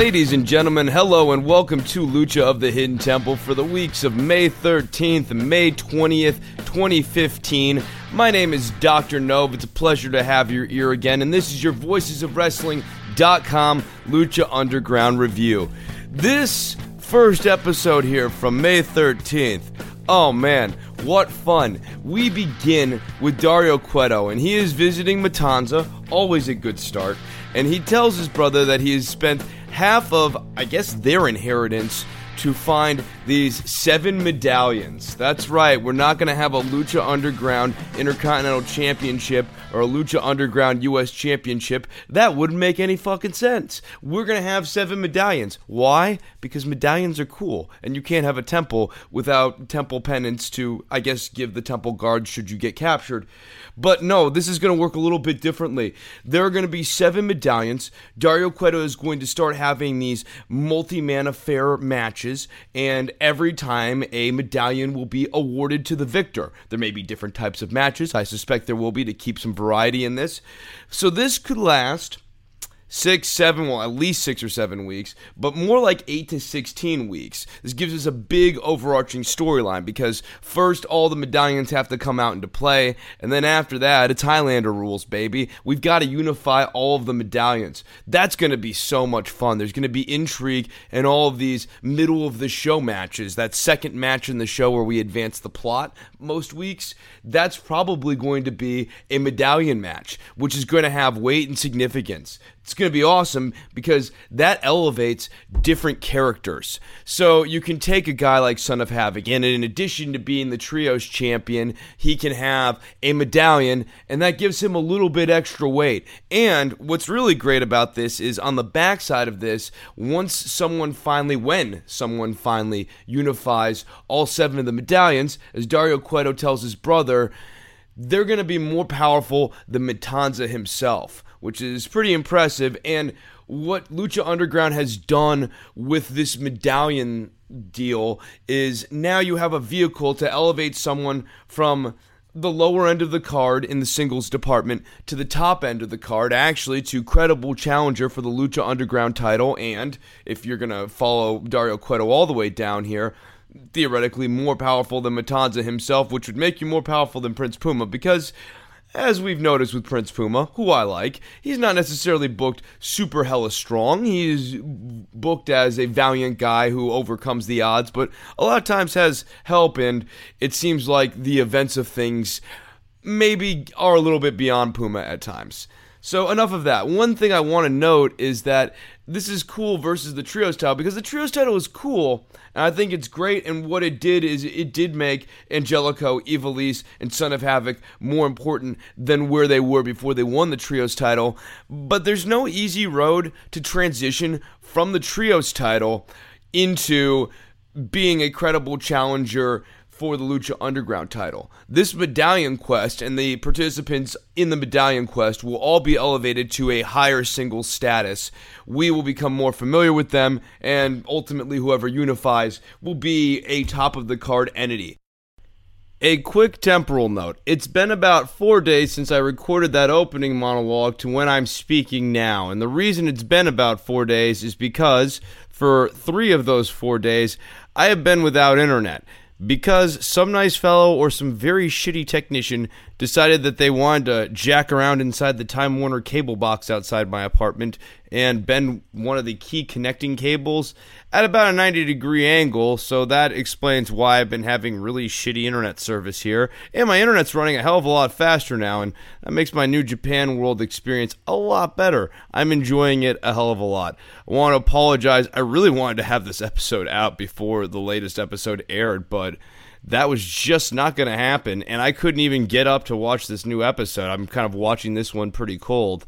Ladies and gentlemen, hello and welcome to Lucha of the Hidden Temple for the weeks of May 13th and May 20th, 2015. My name is Dr. Nove. It's a pleasure to have your ear again, and this is your Voices of Wrestling.com Lucha Underground review. This first episode here from May 13th. Oh man, what fun! We begin with Dario Cueto, and he is visiting Matanza, always a good start. And he tells his brother that he has spent half of, I guess, their inheritance to find these seven medallions. That's right, we're not going to have a Lucha Underground Intercontinental Championship or a Lucha Underground US Championship. That wouldn't make any fucking sense. We're going to have seven medallions. Why? Because medallions are cool, and you can't have a temple without temple pennants to, I guess, give the temple guard should you get captured. But no, this is going to work a little bit differently. There are going to be seven medallions. Dario Cueto is going to start having these multi man affair matches, and every time a medallion will be awarded to the victor. There may be different types of matches. I suspect there will be to keep some variety in this. So this could last six, seven, well, at least six or seven weeks, but more like eight to 16 weeks. This gives us a big overarching storyline because first, all the medallions have to come out into play, and then after that, it's Highlander rules, baby. We've got to unify all of the medallions. That's going to be so much fun. There's going to be intrigue in all of these middle of the show matches. That second match in the show where we advance the plot most weeks, that's probably going to be a medallion match, which is going to have weight and significance. It's going to be awesome because that elevates different characters. So you can take a guy like Son of Havoc, and in addition to being the Trios champion, he can have a medallion, and that gives him a little bit extra weight. And what's really great about this is on the backside of this, once someone finally, when someone finally unifies all seven of the medallions, as Dario Cueto tells his brother, they're going to be more powerful than Matanza himself which is pretty impressive. And what Lucha Underground has done with this medallion deal is now you have a vehicle to elevate someone from the lower end of the card in the singles department to the top end of the card, actually, to credible challenger for the Lucha Underground title. And if you're going to follow Dario Cueto all the way down here, theoretically more powerful than Matanza himself, which would make you more powerful than Prince Puma because as we've noticed with Prince Puma, who I like, he's not necessarily booked super hella strong. He's booked as a valiant guy who overcomes the odds, but a lot of times has help, and it seems like the events of things maybe are a little bit beyond Puma at times. So, enough of that. One thing I want to note is that this is cool versus the Trios title because the Trios title is cool, and I think it's great. And what it did is it did make Angelico, Ivelisse, and Son of Havoc more important than where they were before they won the Trios title. But there's no easy road to transition from the Trios title into being a credible challenger for the Lucha Underground title. This medallion quest and the participants in the medallion quest will all be elevated to a higher single status. We will become more familiar with them, and ultimately, whoever unifies will be a top of the card entity. A quick temporal note. It's been about four days since I recorded that opening monologue to when I'm speaking now, and the reason it's been about four days is because for three of those four days, I have been without internet because some nice fellow or some very shitty technician decided that they wanted to jack around inside the Time Warner cable box outside my apartment and bend one of the key connecting cables at about a 90 degree angle. So that explains why I've been having really shitty internet service here. And my internet's running a hell of a lot faster now, and that makes my new Japan World experience a lot better. I'm enjoying it a hell of a lot. I want to apologize. I really wanted to have this episode out before the latest episode aired, but that was just not going to happen. And I couldn't even get up to watch this new episode. I'm kind of watching this one pretty cold.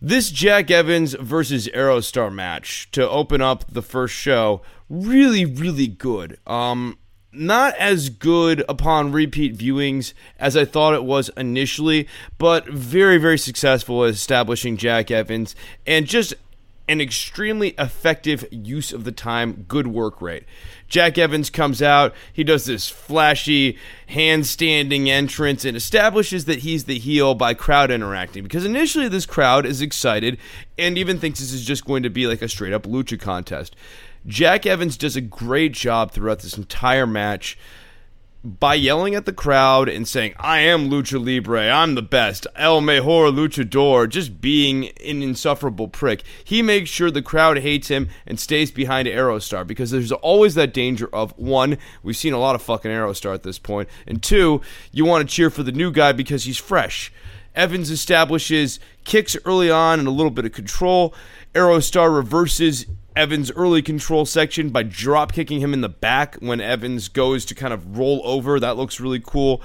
This Jack Evans versus Aerostar match to open up the first show, really, really good. Um, not as good upon repeat viewings as I thought it was initially, but very, very successful at establishing Jack Evans and just an extremely effective use of the time, good work rate. Jack Evans comes out, he does this flashy handstanding entrance and establishes that he's the heel by crowd interacting. Because initially this crowd is excited and even thinks this is just going to be like a straight up lucha contest. Jack Evans does a great job throughout this entire match by yelling at the crowd and saying, I am Lucha Libre, I'm the best, El Mejor Luchador, just being an insufferable prick. He makes sure the crowd hates him and stays behind Aerostar because there's always that danger of one, we've seen a lot of fucking Aerostar at this point, and two, you want to cheer for the new guy because he's fresh. Evans establishes kicks early on and a little bit of control. Aerostar reverses Evans' early control section by drop kicking him in the back when Evans goes to kind of roll over. That looks really cool.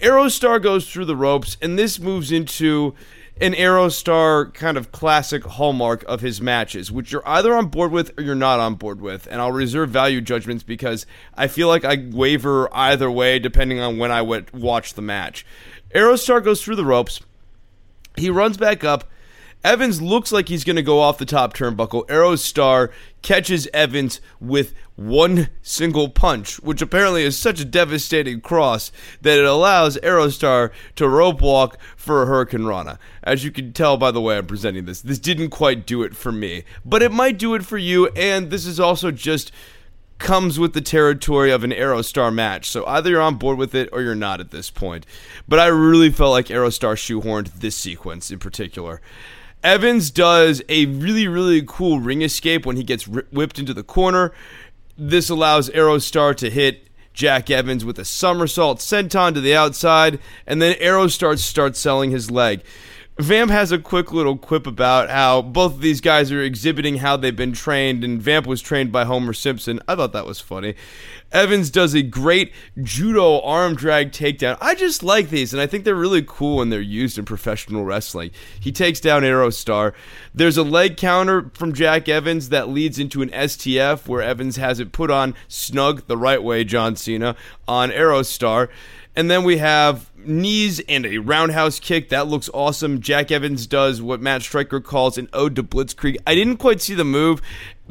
Aerostar goes through the ropes, and this moves into an Aerostar kind of classic hallmark of his matches, which you're either on board with or you're not on board with. And I'll reserve value judgments because I feel like I waver either way depending on when I would watch the match. Aerostar goes through the ropes. He runs back up Evans looks like he's going to go off the top turnbuckle. Aerostar catches Evans with one single punch, which apparently is such a devastating cross that it allows Aerostar to rope walk for a Hurricane Rana. As you can tell by the way I'm presenting this, this didn't quite do it for me, but it might do it for you, and this is also just comes with the territory of an Aerostar match. So either you're on board with it or you're not at this point. But I really felt like Aerostar shoehorned this sequence in particular. Evans does a really, really cool ring escape when he gets whipped into the corner. This allows Aerostar to hit Jack Evans with a somersault senton to the outside, and then Aerostar starts selling his leg. Vamp has a quick little quip about how both of these guys are exhibiting how they've been trained, and Vamp was trained by Homer Simpson. I thought that was funny. Evans does a great judo arm drag takedown. I just like these, and I think they're really cool when they're used in professional wrestling. He takes down Aerostar. There's a leg counter from Jack Evans that leads into an STF where Evans has it put on snug the right way, John Cena, on Aerostar. And then we have knees and a roundhouse kick. That looks awesome. Jack Evans does what Matt Striker calls an ode to Blitzkrieg. I didn't quite see the move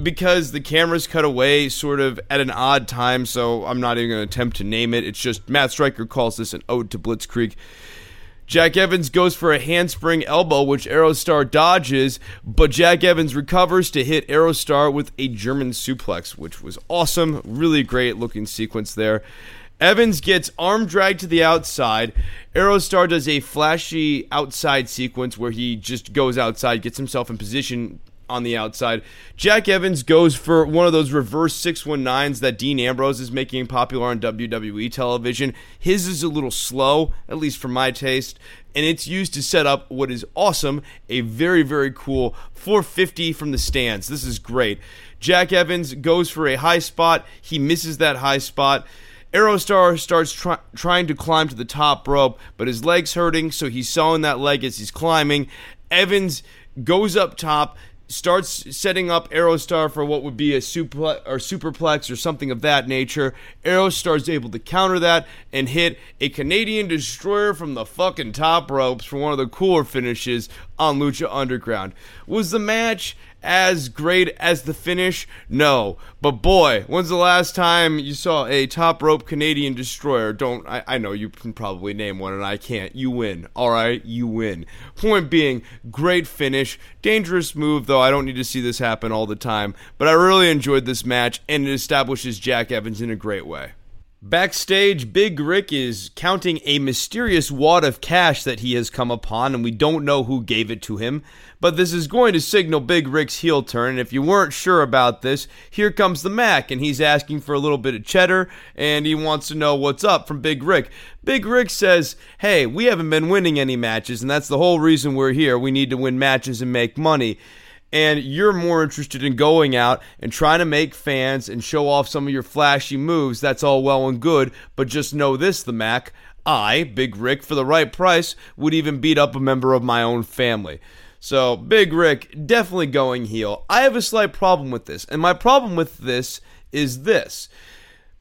because the cameras cut away sort of at an odd time, so I'm not even going to attempt to name it. It's just Matt Striker calls this an ode to Blitzkrieg. Jack Evans goes for a handspring elbow, which Aerostar dodges, but Jack Evans recovers to hit Aerostar with a German suplex, which was awesome. Really great looking sequence there. Evans gets arm dragged to the outside. Aerostar does a flashy outside sequence where he just goes outside, gets himself in position on the outside. Jack Evans goes for one of those reverse 619s that Dean Ambrose is making popular on WWE television. His is a little slow, at least for my taste, and it's used to set up what is awesome a very, very cool 450 from the stands. This is great. Jack Evans goes for a high spot, he misses that high spot. Aerostar starts try- trying to climb to the top rope, but his leg's hurting, so he's sawing that leg as he's climbing. Evans goes up top, starts setting up Aerostar for what would be a super or superplex or something of that nature. Aerostar is able to counter that and hit a Canadian destroyer from the fucking top ropes for one of the cooler finishes on Lucha Underground. Was the match as great as the finish? No. But boy, when's the last time you saw a top rope Canadian destroyer? Don't I, I know you can probably name one and I can't. You win. Alright, you win. Point being, great finish. Dangerous move, though I don't need to see this happen all the time. But I really enjoyed this match and it establishes Jack Evans in a great way. Backstage, Big Rick is counting a mysterious wad of cash that he has come upon, and we don't know who gave it to him. But this is going to signal Big Rick's heel turn, and if you weren't sure about this, here comes the Mac, and he's asking for a little bit of cheddar, and he wants to know what's up from Big Rick. Big Rick says, Hey, we haven't been winning any matches, and that's the whole reason we're here. We need to win matches and make money and you're more interested in going out and trying to make fans and show off some of your flashy moves, that's all well and good. But just know this, the Mac, I, Big Rick, for the right price, would even beat up a member of my own family. So, Big Rick, definitely going heel. I have a slight problem with this, and my problem with this is this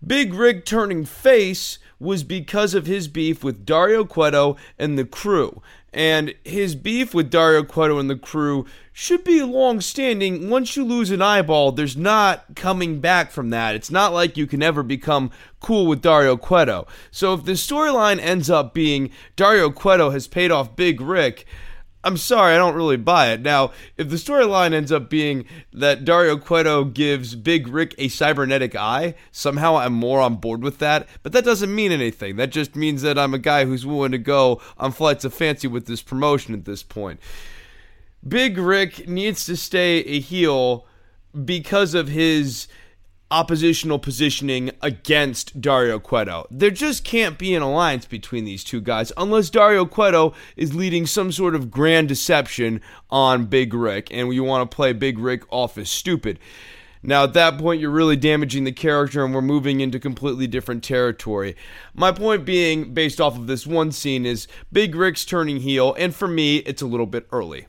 Big Rick turning face was because of his beef with Dario Cueto and the crew. And his beef with Dario Cueto and the crew should be long standing. Once you lose an eyeball, there's not coming back from that. It's not like you can ever become cool with Dario Cueto. So if the storyline ends up being Dario Cueto has paid off Big Rick, I'm sorry, I don't really buy it. Now, if the storyline ends up being that Dario Cueto gives Big Rick a cybernetic eye, somehow I'm more on board with that. But that doesn't mean anything. That just means that I'm a guy who's willing to go on flights of fancy with this promotion at this point. Big Rick needs to stay a heel because of his oppositional positioning against Dario Cueto. There just can't be an alliance between these two guys unless Dario Cueto is leading some sort of grand deception on Big Rick and you want to play Big Rick off as stupid. Now, at that point, you're really damaging the character, and we're moving into completely different territory. My point being, based off of this one scene, is Big Rick's turning heel, and for me, it's a little bit early.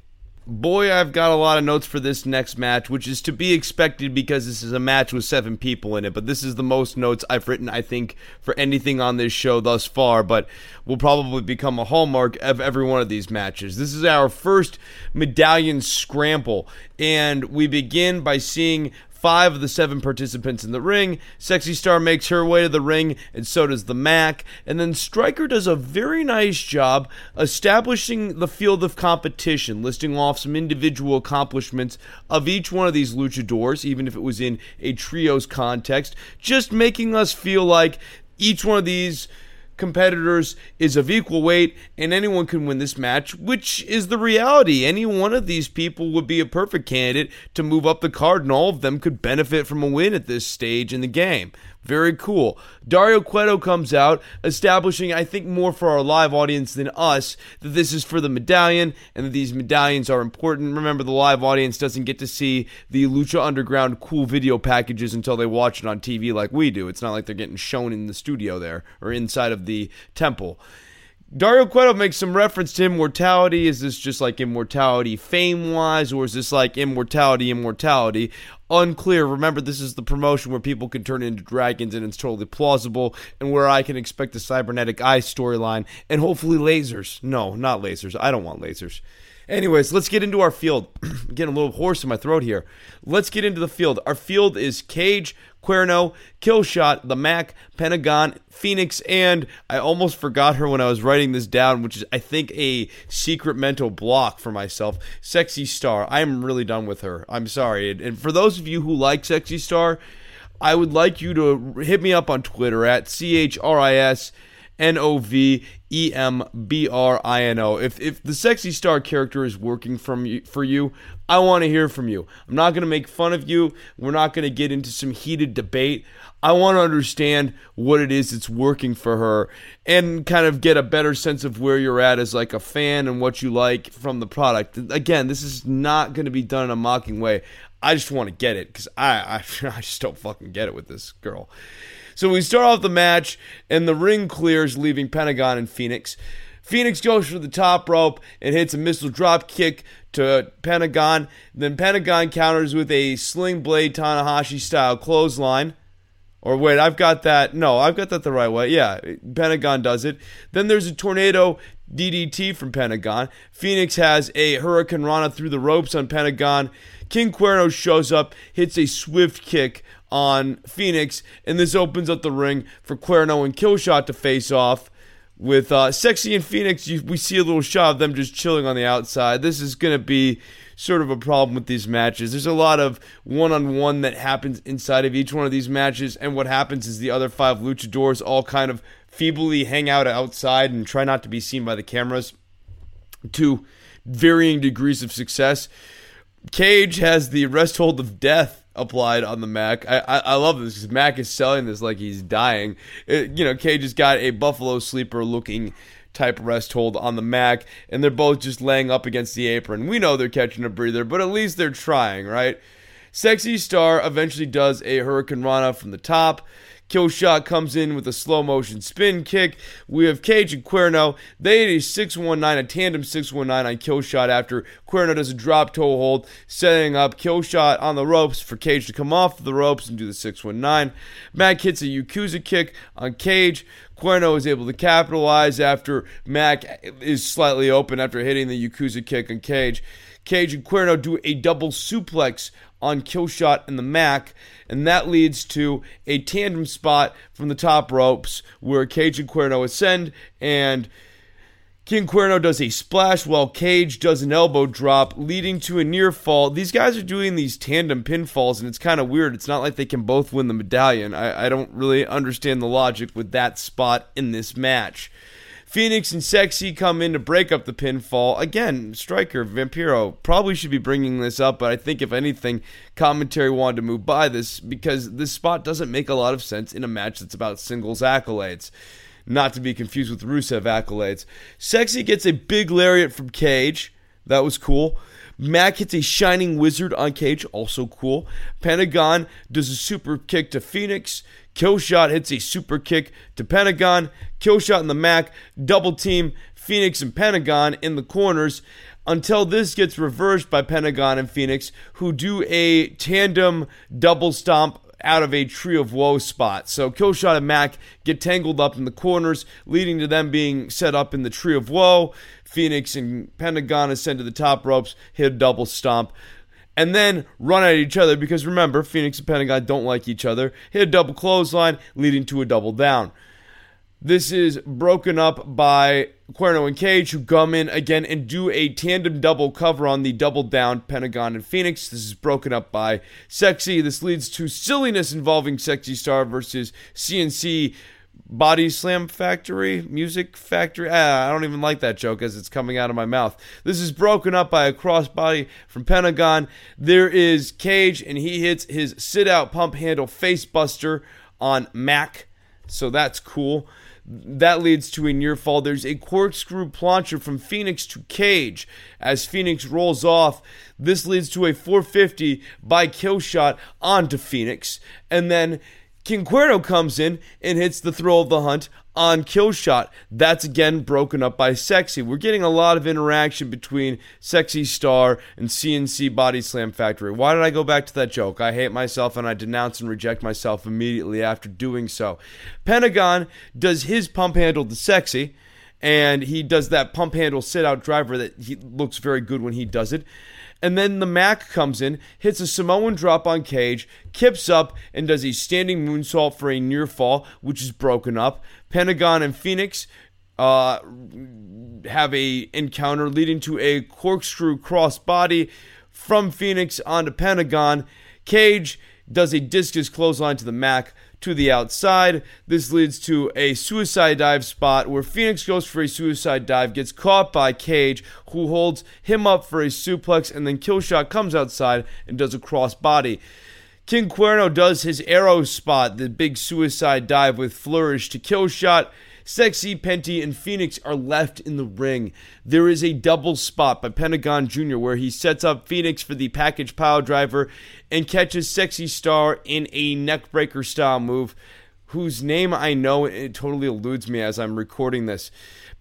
Boy, I've got a lot of notes for this next match, which is to be expected because this is a match with seven people in it. But this is the most notes I've written, I think, for anything on this show thus far. But will probably become a hallmark of every one of these matches. This is our first medallion scramble, and we begin by seeing five of the seven participants in the ring. Sexy Star makes her way to the ring, and so does the Mac. And then Striker does a very nice job establishing the field of competition, listing off some individual accomplishments of each one of these luchadors, even if it was in a trios context, just making us feel like each one of these competitors is of equal weight and anyone can win this match, which is the reality. Any one of these people would be a perfect candidate to move up the card, and all of them could benefit from a win at this stage in the game. Very cool. Dario Cueto comes out, establishing, I think, more for our live audience than us, that this is for the medallion and that these medallions are important. Remember, the live audience doesn't get to see the Lucha Underground cool video packages until they watch it on TV like we do. It's not like they're getting shown in the studio there or inside of the temple. Dario Cueto makes some reference to immortality. Is this just like immortality fame wise, or is this like immortality, immortality? Unclear. Remember, this is the promotion where people can turn into dragons and it's totally plausible, and where I can expect the cybernetic eye storyline and hopefully lasers. No, not lasers. I don't want lasers. Anyways, let's get into our field. getting a little hoarse in my throat here. Let's get into the field. Our field is Cage, Cuerno, Killshot, the Mac, Pentagon, Phoenix, and I almost forgot her when I was writing this down, which is, I think, a secret mental block for myself. Sexy Star. I'm really done with her. I'm sorry. And for those of you who like Sexy Star, I would like you to hit me up on Twitter at C H R I S N O V E M B R I N O. If if the sexy star character is working from you, for you, I want to hear from you. I'm not going to make fun of you. We're not going to get into some heated debate. I want to understand what it is that's working for her and kind of get a better sense of where you're at as like a fan and what you like from the product. Again, this is not going to be done in a mocking way. I just want to get it because I, I I just don't fucking get it with this girl. So we start off the match, and the ring clears, leaving Pentagon and Phoenix. Phoenix goes for the top rope and hits a missile drop kick to Pentagon. Then Pentagon counters with a sling blade Tanahashi style clothesline. Or wait, I've got that. No, I've got that the right way. Yeah, Pentagon does it. Then there's a tornado DDT from Pentagon. Phoenix has a Hurricane Rana through the ropes on Pentagon. King Cuerno shows up, hits a swift kick on Phoenix, and this opens up the ring for Cuerno and Killshot to face off. With uh, Sexy and Phoenix, you, we see a little shot of them just chilling on the outside. This is going to be sort of a problem with these matches. There's a lot of one on one that happens inside of each one of these matches, and what happens is the other five luchadors all kind of feebly hang out outside and try not to be seen by the cameras to varying degrees of success. Cage has the rest hold of death applied on the Mac. I, I, I love this because Mac is selling this like he's dying. It, you know, Cage has got a Buffalo Sleeper looking type rest hold on the Mac, and they're both just laying up against the apron. We know they're catching a breather, but at least they're trying, right? Sexy Star eventually does a Hurricane Rana from the top. Killshot comes in with a slow motion spin kick. We have Cage and Cuerno. They hit a 619, a tandem 619 on Killshot after Cuerno does a drop toe hold, setting up Killshot on the ropes for Cage to come off the ropes and do the 619. Mac hits a Yakuza kick on Cage. Cuerno is able to capitalize after Mac is slightly open after hitting the Yakuza kick on Cage. Cage and Cuerno do a double suplex on Killshot and the Mac, and that leads to a tandem spot from the top ropes where Cage and Cuerno ascend, and King Cuerno does a splash while Cage does an elbow drop, leading to a near fall. These guys are doing these tandem pinfalls, and it's kind of weird. It's not like they can both win the medallion. I, I don't really understand the logic with that spot in this match. Phoenix and Sexy come in to break up the pinfall. Again, Striker, Vampiro probably should be bringing this up, but I think if anything, commentary wanted to move by this because this spot doesn't make a lot of sense in a match that's about singles accolades. Not to be confused with Rusev accolades. Sexy gets a big lariat from Cage. That was cool. Mac hits a Shining Wizard on Cage, also cool. Pentagon does a super kick to Phoenix. Killshot hits a super kick to Pentagon. Killshot and the Mac double team Phoenix and Pentagon in the corners until this gets reversed by Pentagon and Phoenix, who do a tandem double stomp out of a tree of woe spot. So Killshot and Mac get tangled up in the corners, leading to them being set up in the tree of woe. Phoenix and Pentagon ascend to the top ropes, hit a double stomp and then run at each other because remember, Phoenix and Pentagon don't like each other. Hit a double clothesline, leading to a double down. This is broken up by Cuerno and Cage, who come in again and do a tandem double cover on the double down Pentagon and Phoenix. This is broken up by Sexy. This leads to silliness involving Sexy Star versus CNC Body Slam Factory, Music Factory. Ah, I don't even like that joke as it's coming out of my mouth. This is broken up by a crossbody from Pentagon. There is Cage, and he hits his sit out pump handle facebuster on Mac. So that's cool. That leads to a near fall. There's a corkscrew plancher from Phoenix to Cage as Phoenix rolls off. This leads to a 450 by Killshot onto Phoenix. And then King Cuerno comes in and hits the thrill of the hunt on Killshot. That's again broken up by Sexy. We're getting a lot of interaction between Sexy Star and CNC Body Slam Factory. Why did I go back to that joke? I hate myself and I denounce and reject myself immediately after doing so. Pentagon does his pump handle to Sexy, and he does that pump handle sit out driver that he looks very good when he does it. And then the Mac comes in, hits a Samoan drop on Cage, kips up, and does a standing moonsault for a near fall, which is broken up. Pentagon and Phoenix uh, have a encounter leading to a corkscrew crossbody from Phoenix onto Pentagon. Cage does a discus clothesline to the Mac to the outside. This leads to a suicide dive spot where Phoenix goes for a suicide dive, gets caught by Cage, who holds him up for a suplex, and then Killshot comes outside and does a cross body. King Cuerno does his arrow spot, the big suicide dive with flourish to Killshot. Sexy, Penty, and Phoenix are left in the ring. There is a double spot by Pentagon Jr. where he sets up Phoenix for the package pile driver and catches Sexy Star in a neckbreaker style move. whose name I know it totally eludes me as I'm recording this.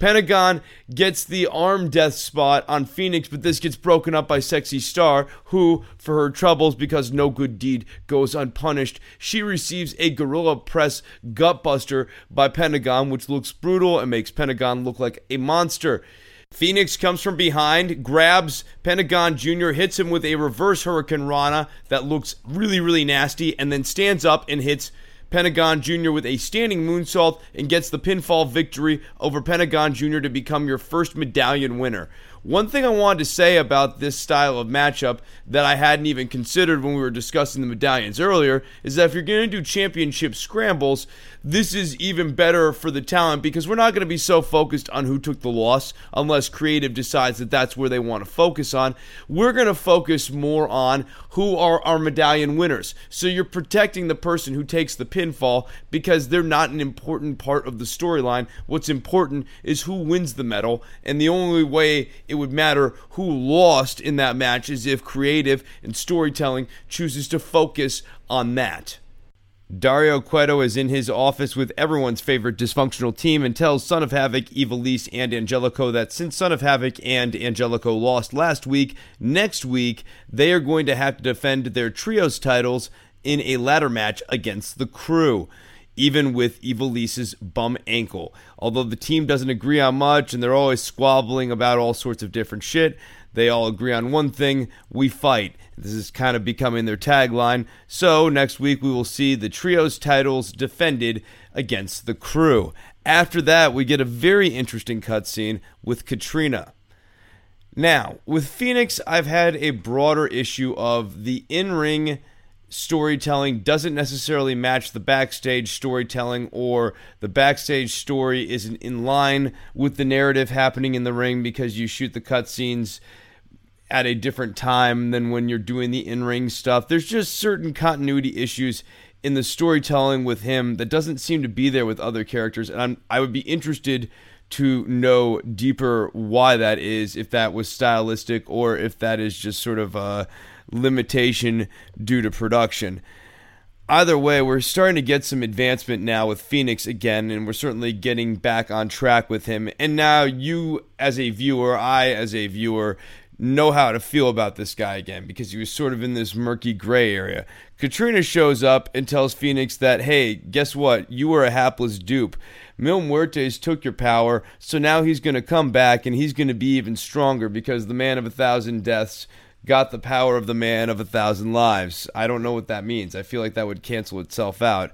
Pentagon gets the arm death spot on Phoenix, but this gets broken up by Sexy Star, who, for her troubles because no good deed goes unpunished, she receives a gorilla press gutbuster by Pentagon, which looks brutal and makes Pentagon look like a monster. Phoenix comes from behind, grabs Pentagon Jr., hits him with a reverse Hurricane Rana that looks really, really nasty, and then stands up and hits Pentagon Jr. with a standing moonsault and gets the pinfall victory over Pentagon Jr. to become your first medallion winner. One thing I wanted to say about this style of matchup that I hadn't even considered when we were discussing the medallions earlier is that if you're going to do championship scrambles, this is even better for the talent because we're not going to be so focused on who took the loss unless creative decides that that's where they want to focus on. We're going to focus more on who are our medallion winners. So you're protecting the person who takes the pinfall because they're not an important part of the storyline. What's important is who wins the medal, and the only way it would matter who lost in that match as if creative and storytelling chooses to focus on that. Dario Cueto is in his office with everyone's favorite dysfunctional team and tells Son of Havoc, Ivelisse, and Angelico that since Son of Havoc and Angelico lost last week, next week they are going to have to defend their trios titles in a ladder match against the crew even with Ivelisse's bum ankle. Although the team doesn't agree on much and they're always squabbling about all sorts of different shit, they all agree on one thing we fight. This is kind of becoming their tagline. So, next week we will see the trios titles defended against the crew. After that, we get a very interesting cutscene with Katrina. Now, with Phoenix, I've had a broader issue of the in ring storytelling doesn't necessarily match the backstage storytelling or the backstage story isn't in line with the narrative happening in the ring because you shoot the cutscenes at a different time than when you're doing the in-ring stuff. There's just certain continuity issues in the storytelling with him that doesn't seem to be there with other characters and I'm, I would be interested to know deeper why that is if that was stylistic or if that is just sort of uh limitation due to production. Either way, we're starting to get some advancement now with Phoenix again, and we're certainly getting back on track with him. And now, you as a viewer, I as a viewer, know how to feel about this guy again because he was sort of in this murky gray area. Katrina shows up and tells Phoenix that, hey, guess what? You were a hapless dupe. Mil Muertes took your power, so now he's going to come back and he's going to be even stronger because the man of a thousand deaths got the power of the man of a thousand lives. I don't know what that means. I feel like that would cancel itself out.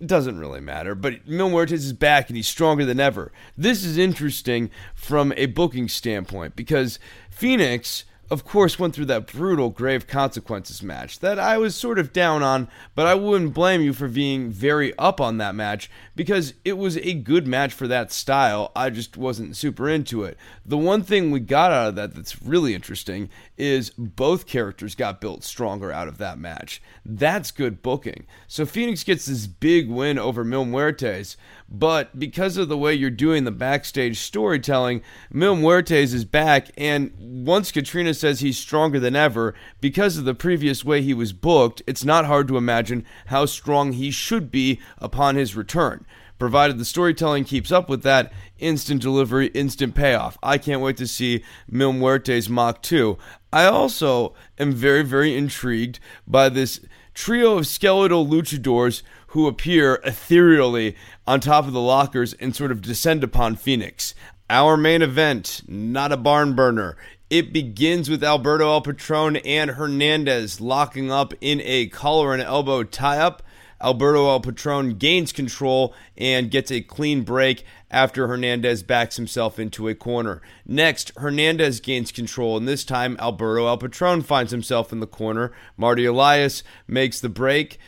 It doesn't really matter, but Mil Muertes is back and he's stronger than ever. This is interesting from a booking standpoint because Phoenix of course, went through that brutal grave consequences match that I was sort of down on, but I wouldn't blame you for being very up on that match because it was a good match for that style. I just wasn't super into it. The one thing we got out of that that's really interesting is both characters got built stronger out of that match. That's good booking. So Phoenix gets this big win over Mil Muertes, but because of the way you're doing the backstage storytelling, Mil Muertes is back, and once Katrina says he's stronger than ever, because of the previous way he was booked, it's not hard to imagine how strong he should be upon his return. Provided the storytelling keeps up with that, instant delivery, instant payoff. I can't wait to see Mil Muertes Mach 2. I also am very, very intrigued by this trio of skeletal luchadors who appear ethereally on top of the lockers and sort of descend upon Phoenix. Our main event, not a barn burner. It begins with Alberto El Patron and Hernandez locking up in a collar and elbow tie up. Alberto El Patron gains control and gets a clean break after Hernandez backs himself into a corner. Next, Hernandez gains control, and this time Alberto El Patron finds himself in the corner. Marty Elias makes the break.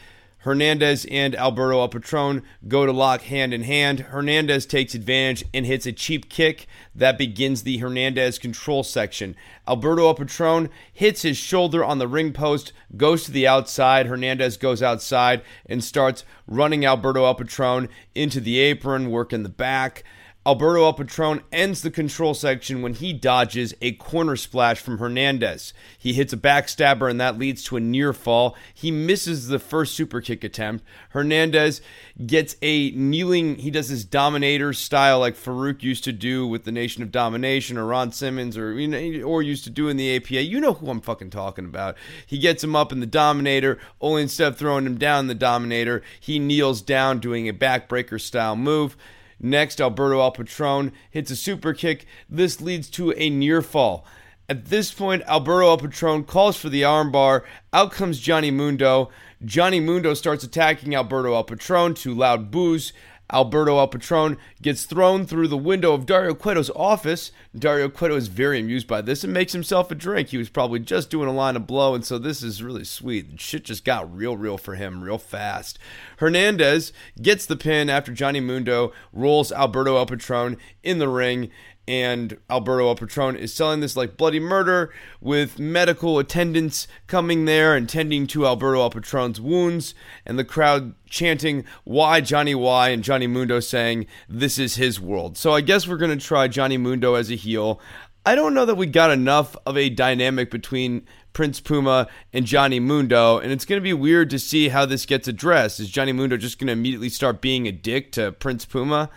Hernandez and Alberto El Patron go to lock hand in hand. Hernandez takes advantage and hits a cheap kick that begins the Hernandez control section. Alberto El Patron hits his shoulder on the ring post, goes to the outside. Hernandez goes outside and starts running Alberto El Patron into the apron, working the back. Alberto El Patron ends the control section when he dodges a corner splash from Hernandez. He hits a backstabber and that leads to a near fall. He misses the first super kick attempt. Hernandez gets a kneeling, he does his dominator style like Farouk used to do with the Nation of Domination or Ron Simmons or you know, or used to do in the APA. You know who I'm fucking talking about. He gets him up in the dominator, only instead of throwing him down the dominator, he kneels down doing a backbreaker style move. Next, Alberto El Patron hits a super kick. This leads to a near fall. At this point, Alberto El Patron calls for the armbar. Out comes Johnny Mundo. Johnny Mundo starts attacking Alberto El Patron to loud boos. Alberto El Patron gets thrown through the window of Dario Cueto's office. Dario Cueto is very amused by this and makes himself a drink. He was probably just doing a line of blow, and so this is really sweet. Shit just got real, real for him real fast. Hernandez gets the pin after Johnny Mundo rolls Alberto El Patron in the ring, and Alberto El Patron is selling this like bloody murder with medical attendants coming there and tending to Alberto El Patron's wounds, and the crowd chanting "Why Johnny Why?" and Johnny Mundo saying this is his world. So I guess we're gonna try Johnny Mundo as a heel. I don't know that we got enough of a dynamic between Prince Puma and Johnny Mundo, and it's going to be weird to see how this gets addressed. Is Johnny Mundo just going to immediately start being a dick to Prince Puma?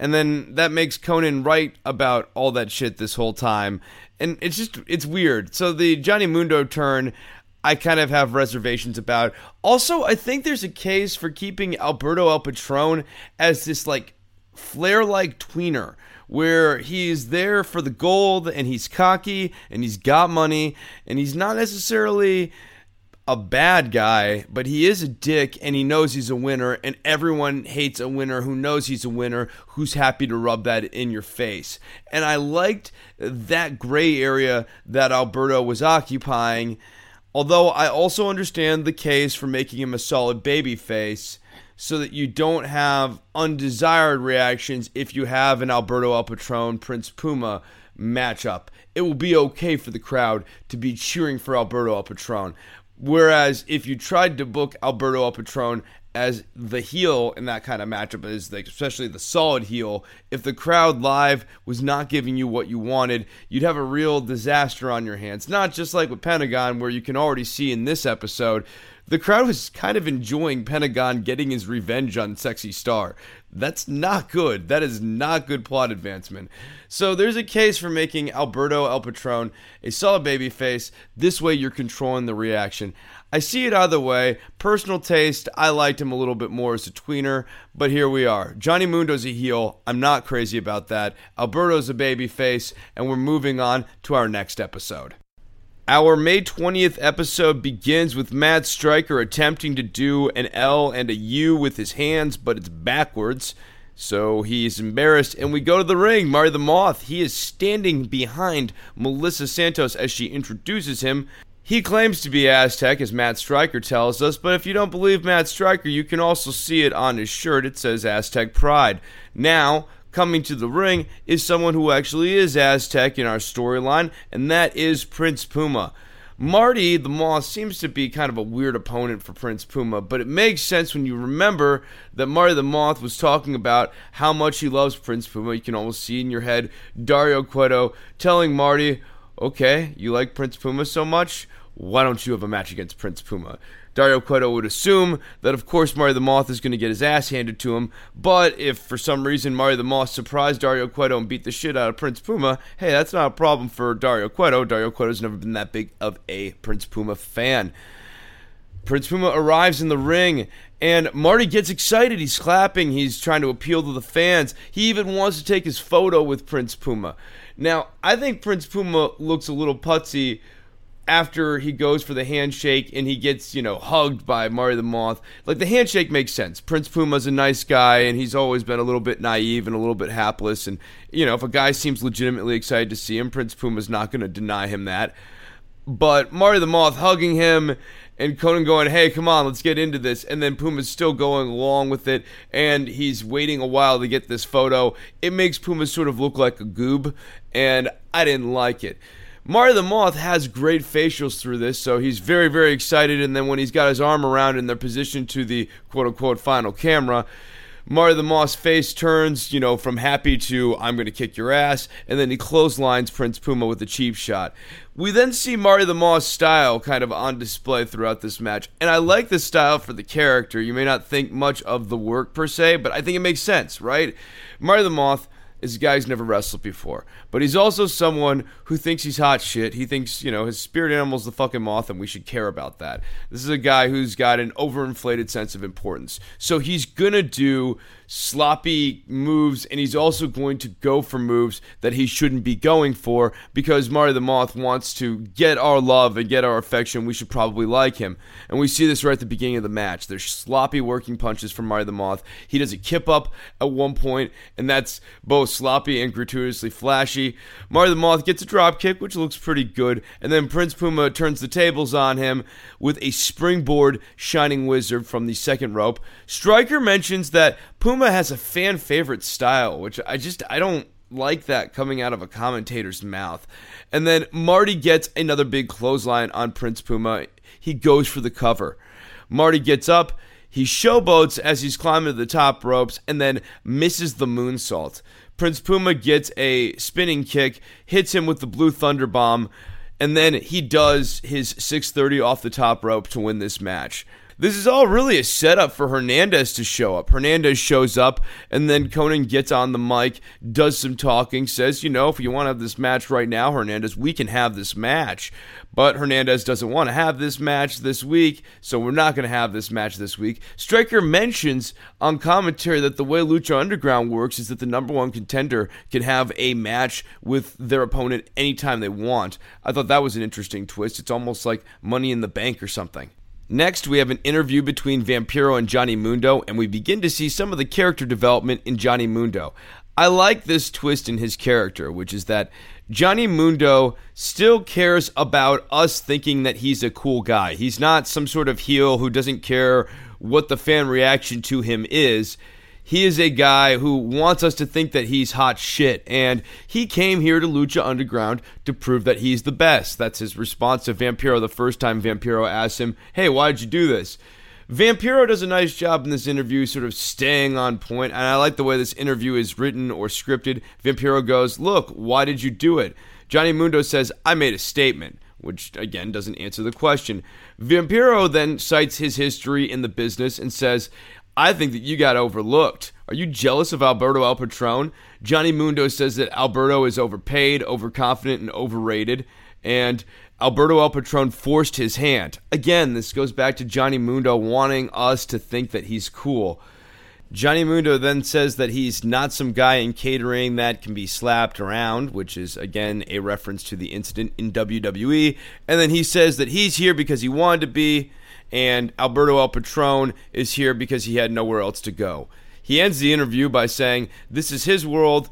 And then that makes Konnan right about all that shit this whole time. And it's just it's weird. So the Johnny Mundo turn I kind of have reservations about. Also, I think there's a case for keeping Alberto El Patron as this like Flair like tweener where he's there for the gold and he's cocky and he's got money and he's not necessarily a bad guy, but he is a dick and he knows he's a winner, and everyone hates a winner who knows he's a winner, who's happy to rub that in your face. And I liked that gray area that Alberto was occupying, although I also understand the case for making him a solid baby face so that you don't have undesired reactions if you have an Alberto El Patron Prince Puma matchup. It will be okay for the crowd to be cheering for Alberto El Patron. Whereas if you tried to book Alberto El Patron as the heel in that kind of matchup, is especially the solid heel, if the crowd live was not giving you what you wanted, you'd have a real disaster on your hands. Not just like with Pentagon, where you can already see in this episode the crowd was kind of enjoying Pentagon getting his revenge on Sexy Star. That's not good. That is not good plot advancement. So there's a case for making Alberto El Patron a solid babyface. This way you're controlling the reaction. I see it either way. Personal taste, I liked him a little bit more as a tweener, but here we are. Johnny Mundo's a heel. I'm not crazy about that. Alberto's a babyface, and we're moving on to our next episode. Our May 20th episode begins with Matt Striker attempting to do an L and a U with his hands, but it's backwards. So he's embarrassed, and we go to the ring. Marty the Moth, he is standing behind Melissa Santos as she introduces him. He claims to be Aztec, as Matt Striker tells us, but if you don't believe Matt Striker, you can also see it on his shirt. It says Aztec Pride. Now, coming to the ring is someone who actually is Aztec in our storyline, and that is Prince Puma. Marty the Moth seems to be kind of a weird opponent for Prince Puma, but it makes sense when you remember that Marty the Moth was talking about how much he loves Prince Puma. You can almost see in your head Dario Cueto telling Marty, okay, you like Prince Puma so much? Why don't you have a match against Prince Puma? Dario Cueto would assume that, of course, Marty the Moth is going to get his ass handed to him. But if for some reason Marty the Moth surprised Dario Cueto and beat the shit out of Prince Puma, hey, that's not a problem for Dario Cueto. Dario Cueto's never been that big of a Prince Puma fan. Prince Puma arrives in the ring and Marty gets excited. He's clapping. He's trying to appeal to the fans. He even wants to take his photo with Prince Puma. Now, I think Prince Puma looks a little putsy after he goes for the handshake and he gets, you know, hugged by Marty the Moth. Like the handshake makes sense. Prince Puma's a nice guy and he's always been a little bit naive and a little bit hapless and you know, if a guy seems legitimately excited to see him, Prince Puma's not going to deny him that. But Marty the Moth hugging him and Konnan going, "Hey, come on, let's get into this." And then Puma's still going along with it and he's waiting a while to get this photo. It makes Puma sort of look like a goob and I didn't like it. Marty the Moth has great facials through this, so he's very, very excited. And then when he's got his arm around and they're positioned to the quote unquote final camera, Marty the Moth's face turns, you know, from happy to I'm going to kick your ass, and then he clotheslines Prince Puma with a cheap shot. We then see Marty the Moth's style kind of on display throughout this match, and I like this style for the character. You may not think much of the work per se, but I think it makes sense, right? Marty the Moth is a guy who's never wrestled before. But he's also someone who thinks he's hot shit. He thinks, you know, his spirit animal's the fucking moth and we should care about that. This is a guy who's got an overinflated sense of importance. So he's gonna do sloppy moves and he's also going to go for moves that he shouldn't be going for because Marty the Moth wants to get our love and get our affection. We should probably like him. And we see this right at the beginning of the match. There's sloppy working punches from Marty the Moth. He does a kip up at one point, and that's both sloppy and gratuitously flashy. Marty the Moth gets a drop kick, which looks pretty good, and then Prince Puma turns the tables on him with a springboard Shining Wizard from the second rope. Striker mentions that Puma has a fan favorite style, which I just I don't like that coming out of a commentator's mouth. And then Marty gets another big clothesline on Prince Puma. He goes for the cover. Marty gets up, he showboats as he's climbing to the top ropes, and then misses the moonsault. Prince Puma gets a spinning kick, hits him with the blue thunder bomb, and then he does his 630 off the top rope to win this match. This is all really a setup for Hernandez to show up. Hernandez shows up, and then Konnan gets on the mic, does some talking, says, you know, if you want to have this match right now, Hernandez, we can have this match. But Hernandez doesn't want to have this match this week, so we're not going to have this match this week. Striker mentions on commentary that the way Lucha Underground works is that the number one contender can have a match with their opponent anytime they want. I thought that was an interesting twist. It's almost like Money in the Bank or something. Next, we have an interview between Vampiro and Johnny Mundo, and we begin to see some of the character development in Johnny Mundo. I like this twist in his character, which is that Johnny Mundo still cares about us thinking that he's a cool guy. He's not some sort of heel who doesn't care what the fan reaction to him is he is a guy who wants us to think that he's hot shit. And he came here to Lucha Underground to prove that he's the best. That's his response to Vampiro the first time Vampiro asked him, Hey, why did you do this? Vampiro does a nice job in this interview, sort of staying on point, and I like the way this interview is written or scripted. Vampiro goes, Look, why did you do it? Johnny Mundo says, I made a statement which again doesn't answer the question. Vampiro then cites his history in the business and says, I think that you got overlooked. Are you jealous of Alberto El Patron? Johnny Mundo says that Alberto is overpaid, overconfident, and overrated. And Alberto El Patron forced his hand. Again, this goes back to Johnny Mundo wanting us to think that he's cool. Johnny Mundo then says that he's not some guy in catering that can be slapped around, which is again a reference to the incident in WWE. And then he says that he's here because he wanted to be, and Alberto El Patron is here because he had nowhere else to go. He ends the interview by saying, This is his world,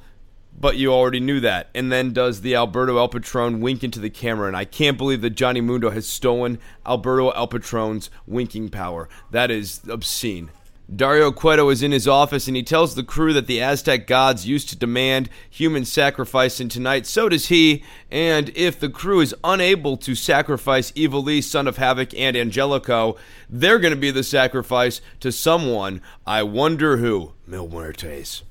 but you already knew that. And then does the Alberto El Patron wink into the camera. And I can't believe that Johnny Mundo has stolen Alberto El Patron's winking power. That is obscene. Dario Cueto is in his office and he tells the crew that the Aztec gods used to demand human sacrifice, and tonight so does he. And if the crew is unable to sacrifice Ivelisse, Son of Havoc, and Angelico, they're going to be the sacrifice to someone. I wonder who. Mil Muertes.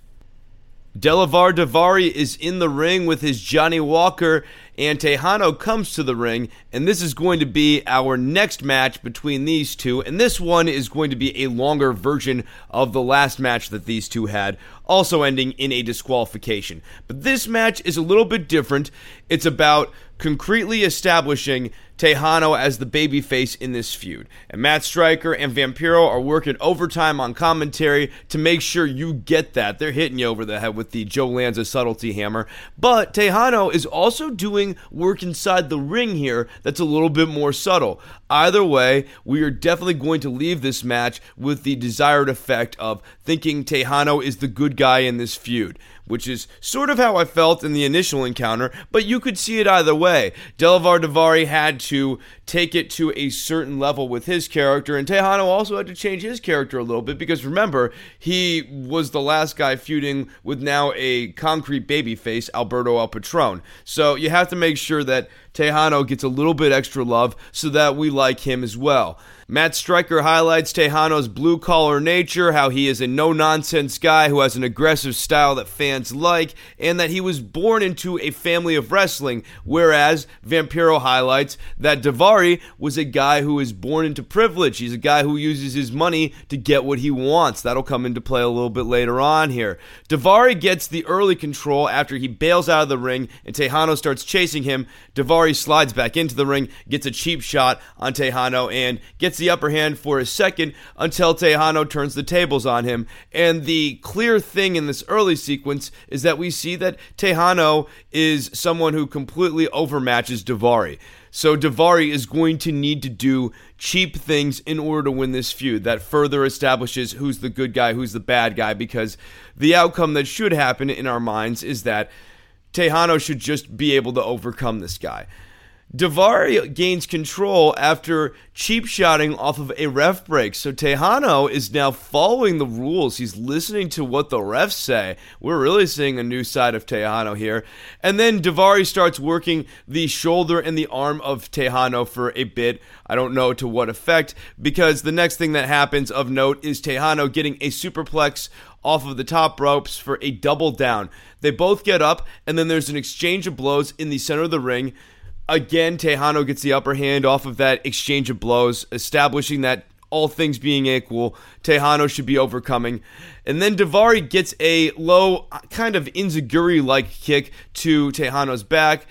Delavar Daivari is in the ring with his Johnnie Walker, and Tejano comes to the ring, and this is going to be our next match between these two, and this one is going to be a longer version of the last match that these two had, also ending in a disqualification. But this match is a little bit different. It's about concretely establishing Tejano as the babyface in this feud. And Matt Striker and Vampiro are working overtime on commentary to make sure you get that. They're hitting you over the head with the Joe Lanza subtlety hammer. But Tejano is also doing work inside the ring here that's a little bit more subtle. Either way, we are definitely going to leave this match with the desired effect of thinking Tejano is the good guy in this feud which is sort of how I felt in the initial encounter, but you could see it either way. Delavar Daivari had to take it to a certain level with his character, and Tejano also had to change his character a little bit because remember, he was the last guy feuding with now a concrete babyface, Alberto El Patron. So you have to make sure that Tejano gets a little bit extra love so that we like him as well. Matt Striker highlights Tejano's blue collar nature, how he is a no nonsense guy who has an aggressive style that fans like, and that he was born into a family of wrestling. Whereas Vampiro highlights that Daivari was a guy who is born into privilege. He's a guy who uses his money to get what he wants. That'll come into play a little bit later on here. Daivari gets the early control after he bails out of the ring and Tejano starts chasing him. Daivari slides back into the ring, gets a cheap shot on Tejano, and gets gets the upper hand for a second until Tejano turns the tables on him. And the clear thing in this early sequence is that we see that Tejano is someone who completely overmatches Daivari. So Daivari is going to need to do cheap things in order to win this feud. That further establishes who's the good guy, who's the bad guy, because the outcome that should happen in our minds is that Tejano should just be able to overcome this guy. Daivari gains control after cheap shotting off of a ref break. So Tejano is now following the rules. He's listening to what the refs say. We're really seeing a new side of Tejano here. And then Daivari starts working the shoulder and the arm of Tejano for a bit. I don't know to what effect, because the next thing that happens of note is Tejano getting a superplex off of the top ropes for a double down. They both get up, and then there's an exchange of blows in the center of the ring. Again, Tejano gets the upper hand off of that exchange of blows, establishing that all things being equal, Tejano should be overcoming. And then Daivari gets a low, kind of Enzuigiri like kick to Tejano's back.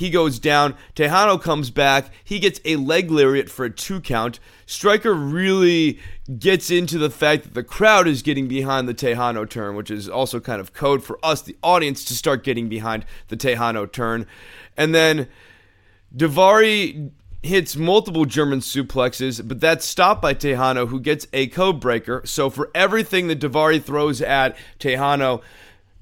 He goes down. Tejano comes back. He gets a leg lariat for a two count. Striker really gets into the fact that the crowd is getting behind the Tejano turn, which is also kind of code for us, the audience, to start getting behind the Tejano turn. And then Daivari hits multiple German suplexes, but that's stopped by Tejano, who gets a code breaker. So for everything that Daivari throws at Tejano,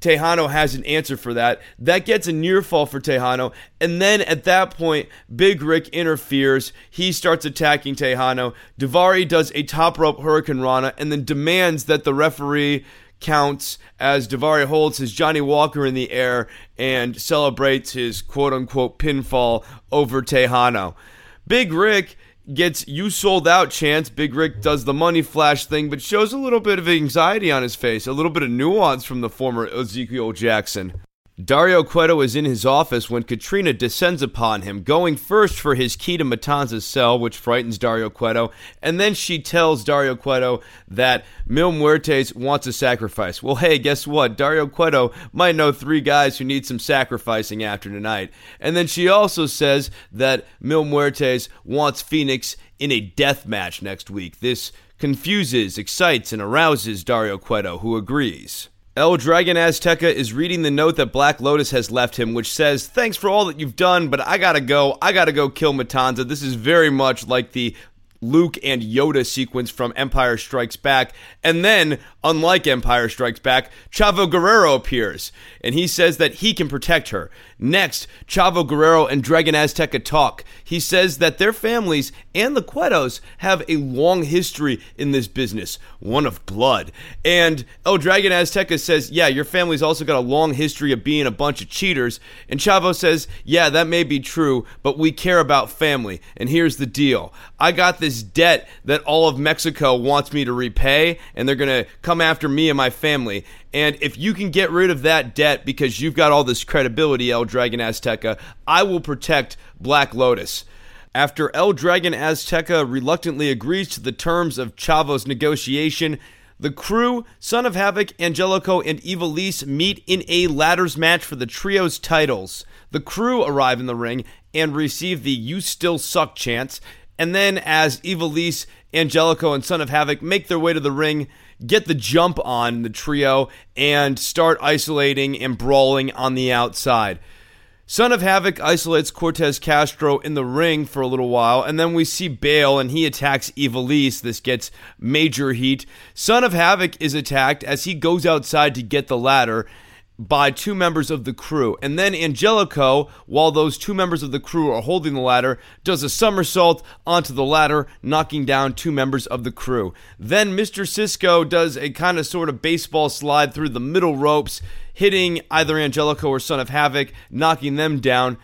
Tejano has an answer for that. That gets a near fall for Tejano. And then at that point, Big Rick interferes. He starts attacking Tejano. Daivari does a top rope Hurricanrana and then demands that the referee counts as Daivari holds his Johnnie Walker in the air and celebrates his quote unquote pinfall over Tejano. Big Rick gets you sold out chance. Big Rick does the money flash thing, but shows a little bit of anxiety on his face, a little bit of nuance from the former Ezekiel Jackson. Dario Cueto is in his office when Katrina descends upon him, going first for his key to Matanza's cell, which frightens Dario Cueto, and then she tells Dario Cueto that Mil Muertes wants a sacrifice. Well, hey, guess what? Dario Cueto might know three guys who need some sacrificing after tonight. And then she also says that Mil Muertes wants Phoenix in a death match next week. This confuses, excites, and arouses Dario Cueto, who agrees. El Dragon Azteca is reading the note that Black Lotus has left him, which says, Thanks for all that you've done, but I gotta go. I gotta go kill Matanza. This is very much like the Luke and Yoda sequence from Empire Strikes Back. And then, unlike Empire Strikes Back, Chavo Guerrero appears, and he says that he can protect her. Next, Chavo Guerrero and Dragon Azteca talk. He says that their families and the Cuetos have a long history in this business, one of blood. And El Dragon Azteca says, Yeah, your family's also got a long history of being a bunch of cheaters. And Chavo says, Yeah, that may be true, but we care about family. And here's the deal I got this debt that all of Mexico wants me to repay, and they're going to come after me and my family. And if you can get rid of that debt because you've got all this credibility, El Dragon Azteca, I will protect Black Lotus. After El Dragon Azteca reluctantly agrees to the terms of Chavo's negotiation, the crew, Son of Havoc, Angelico, and Ivelisse meet in a ladders match for the trio's titles. The crew arrive in the ring and receive the You Still Suck chance. And then, as Ivelisse, Angelico, and Son of Havoc make their way to the ring, get the jump on the trio and start isolating and brawling on the outside. Son of Havoc isolates Cortez Castro in the ring for a little while, and then we see Bael and he attacks Ivelisse. This gets major heat. Son of Havoc is attacked as he goes outside to get the ladder, by two members of the crew. And then Angelico, while those two members of the crew are holding the ladder, does a somersault onto the ladder, knocking down two members of the crew. Then Mr. Cisco does a kind of sort of baseball slide through the middle ropes, hitting either Angelico or Son of Havoc, knocking them down.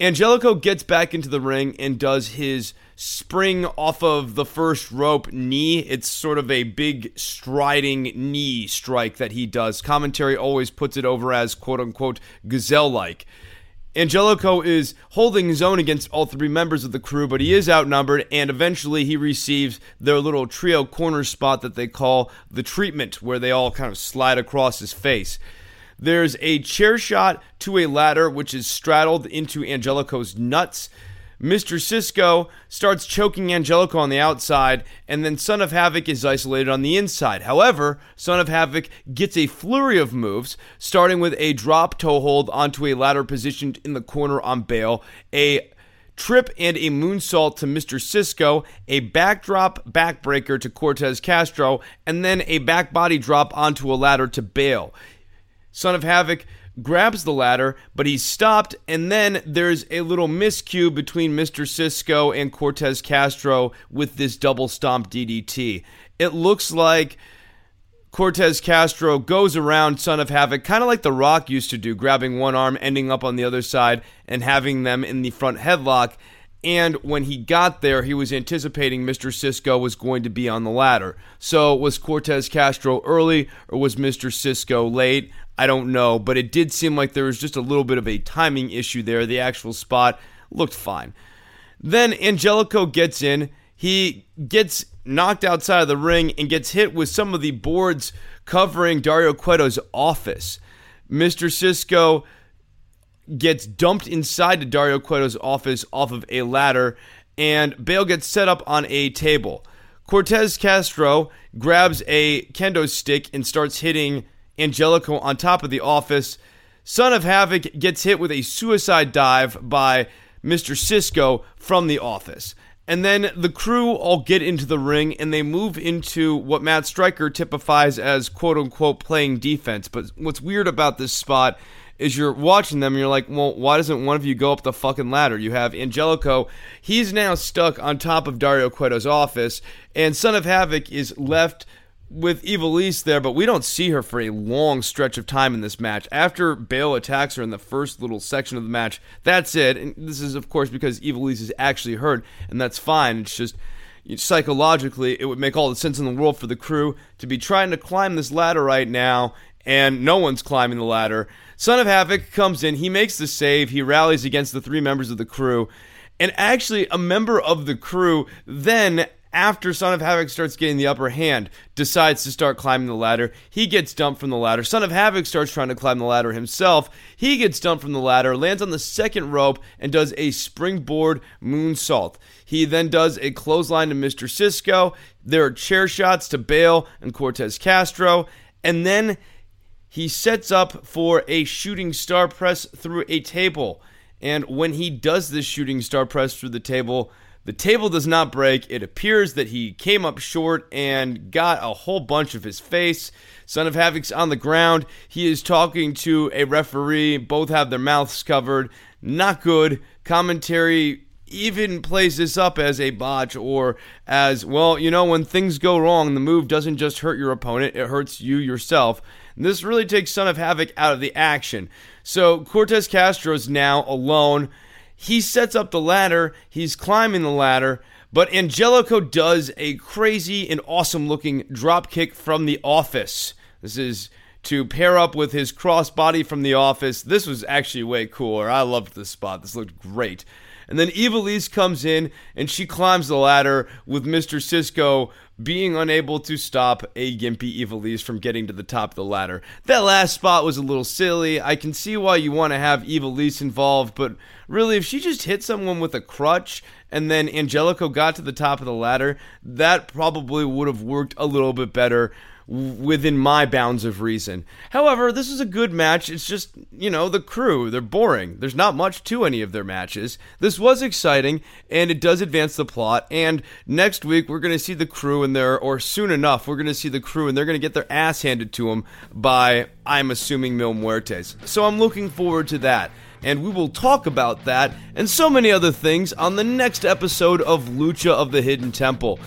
Angelico gets back into the ring and does his spring off of the first rope knee. It's sort of a big striding knee strike that he does. Commentary always puts it over as quote unquote gazelle like. Angelico is holding his own against all three members of the crew, but he is outnumbered, and eventually he receives their little trio corner spot that they call the treatment, where they all kind of slide across his face. There's a chair shot to a ladder, which is straddled into Angelico's nuts. Mr. Cisco starts choking Angelico on the outside, and then Son of Havoc is isolated on the inside. However, Son of Havoc gets a flurry of moves, starting with a drop toe hold onto a ladder positioned in the corner on Bael, a trip and a moonsault to Mr. Cisco, a backdrop backbreaker to Cortez Castro, and then a back body drop onto a ladder to Bael. Son of Havoc grabs the ladder, but he's stopped, and then there's a little miscue between Mr. Cisco and Cortez Castro with this double stomp DDT. It looks like Cortez Castro goes around Son of Havoc, kind of like The Rock used to do, grabbing one arm, ending up on the other side, and having them in the front headlock. And when he got there, he was anticipating Mr. Cisco was going to be on the ladder. So was Cortez Castro early or was Mr. Cisco late? I don't know, but it did seem like there was just a little bit of a timing issue there. The actual spot looked fine. Then Angelico gets in. He gets knocked outside of the ring and gets hit with some of the boards covering Dario Cueto's office. Mr. Cisco gets dumped inside to Dario Cueto's office off of a ladder, and Bael gets set up on a table. Cortez Castro grabs a kendo stick and starts hitting Angelico on top of the office. Son of Havoc gets hit with a suicide dive by Mr. Cisco from the office. And then the crew all get into the ring and they move into what Matt Striker typifies as quote unquote playing defense. But what's weird about this spot is you're watching them and you're like, well, why doesn't one of you go up the fucking ladder? You have Angelico. He's now stuck on top of Dario Cueto's office, and Son of Havoc is left with Ivelisse there, but we don't see her for a long stretch of time in this match. After Bael attacks her in the first little section of the match, that's it. And this is, of course, because Ivelisse is actually hurt, and that's fine. It's just psychologically, it would make all the sense in the world for the crew to be trying to climb this ladder right now, and no one's climbing the ladder. Son of Havoc comes in, he makes the save, he rallies against the three members of the crew. And actually, a member of the crew then after Son of Havoc starts getting the upper hand, decides to start climbing the ladder. He gets dumped from the ladder. Son of Havoc starts trying to climb the ladder himself. He gets dumped from the ladder, lands on the second rope, and does a springboard moonsault. He then does a clothesline to Mr. Cisco. There are chair shots to Bael and Cortez Castro. And then he sets up for a shooting star press through a table. And when he does this shooting star press through the table, the table does not break. It appears that he came up short and got a whole bunch of his face. Son of Havoc's on the ground. He is talking to a referee. Both have their mouths covered. Not good. Commentary even plays this up as a botch or as, well, you know, when things go wrong, the move doesn't just hurt your opponent, it hurts you yourself. And this really takes Son of Havoc out of the action. So Cortez Castro is now alone he sets up the ladder, he's climbing the ladder, but Angelico does a crazy and awesome looking drop kick from the office. This is to pair up with his crossbody from the office. This was actually way cooler. I loved this spot. This looked great. And then Ivelisse comes in and she climbs the ladder with Mr. Cisco being unable to stop a gimpy Ivelisse from getting to the top of the ladder. That last spot was a little silly. I can see why you want to have Ivelisse involved, but really, if she just hit someone with a crutch and then Angelico got to the top of the ladder, that probably would have worked a little bit better within my bounds of reason. However, this is a good match. It's just, you know, the crew, they're boring. There's not much to any of their matches. This was exciting, and it does advance the plot. And next week, we're going to see the crew and their, or soon enough, we're going to see the crew, and they're going to get their ass handed to them by, I'm assuming, Mil Muertes. So I'm looking forward to that and we will talk about that and so many other things on the next episode of Lucha of the Hidden Temple.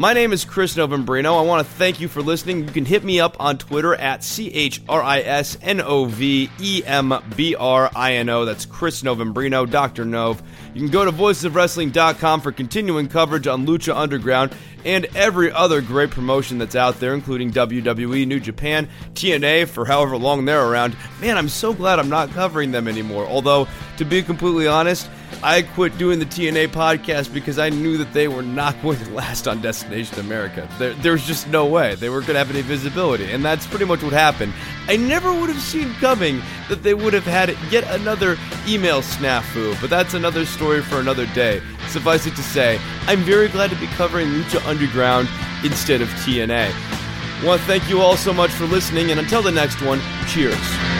My name is Chris Novembrino. I want to thank you for listening. You can hit me up on Twitter at C H R I S N O V E M B R I N O. That's Chris Novembrino, Dr. Nov. You can go to voicesofwrestling.com for continuing coverage on Lucha Underground and every other great promotion that's out there, including WWE, New Japan, TNA, for however long they're around. Man, I'm so glad I'm not covering them anymore. Although, to be completely honest, I quit doing the TNA podcast because I knew that they were not going to last on Destination America. There, there's just no way they were going to have any visibility, and that's pretty much what happened. I never would have seen coming that they would have had yet another email snafu, but that's another story for another day. Suffice it to say, I'm very glad to be covering Lucha Underground instead of TNA. I want to thank you all so much for listening, and until the next one, cheers.